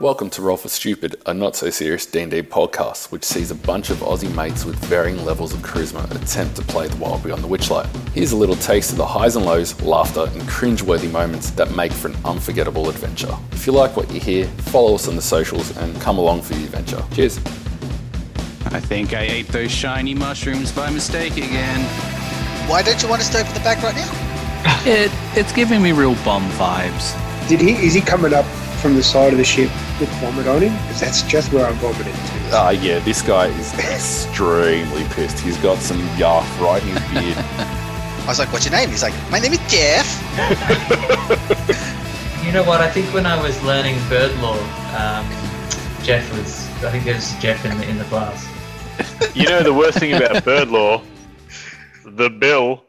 Welcome to Roll for Stupid, a not so serious D&D podcast, which sees a bunch of Aussie mates with varying levels of charisma attempt to play the wild beyond the witchlight. Here's a little taste of the highs and lows, laughter, and cringe-worthy moments that make for an unforgettable adventure. If you like what you hear, follow us on the socials and come along for the adventure. Cheers. I think I ate those shiny mushrooms by mistake again. Why don't you want to stay for the back right now? It it's giving me real bum vibes. Did he? Is he coming up from the side of the ship with vomit on him? Because that's just where I vomited to. Ah, yeah, this guy is extremely pissed. He's got some yark right in his beard. I was like, what's your name? He's like, my name is Jeff. You know what? I think when I was learning bird law, um, Jeff was. I think there was Jeff in the in the class. You know the worst thing about bird law? The bill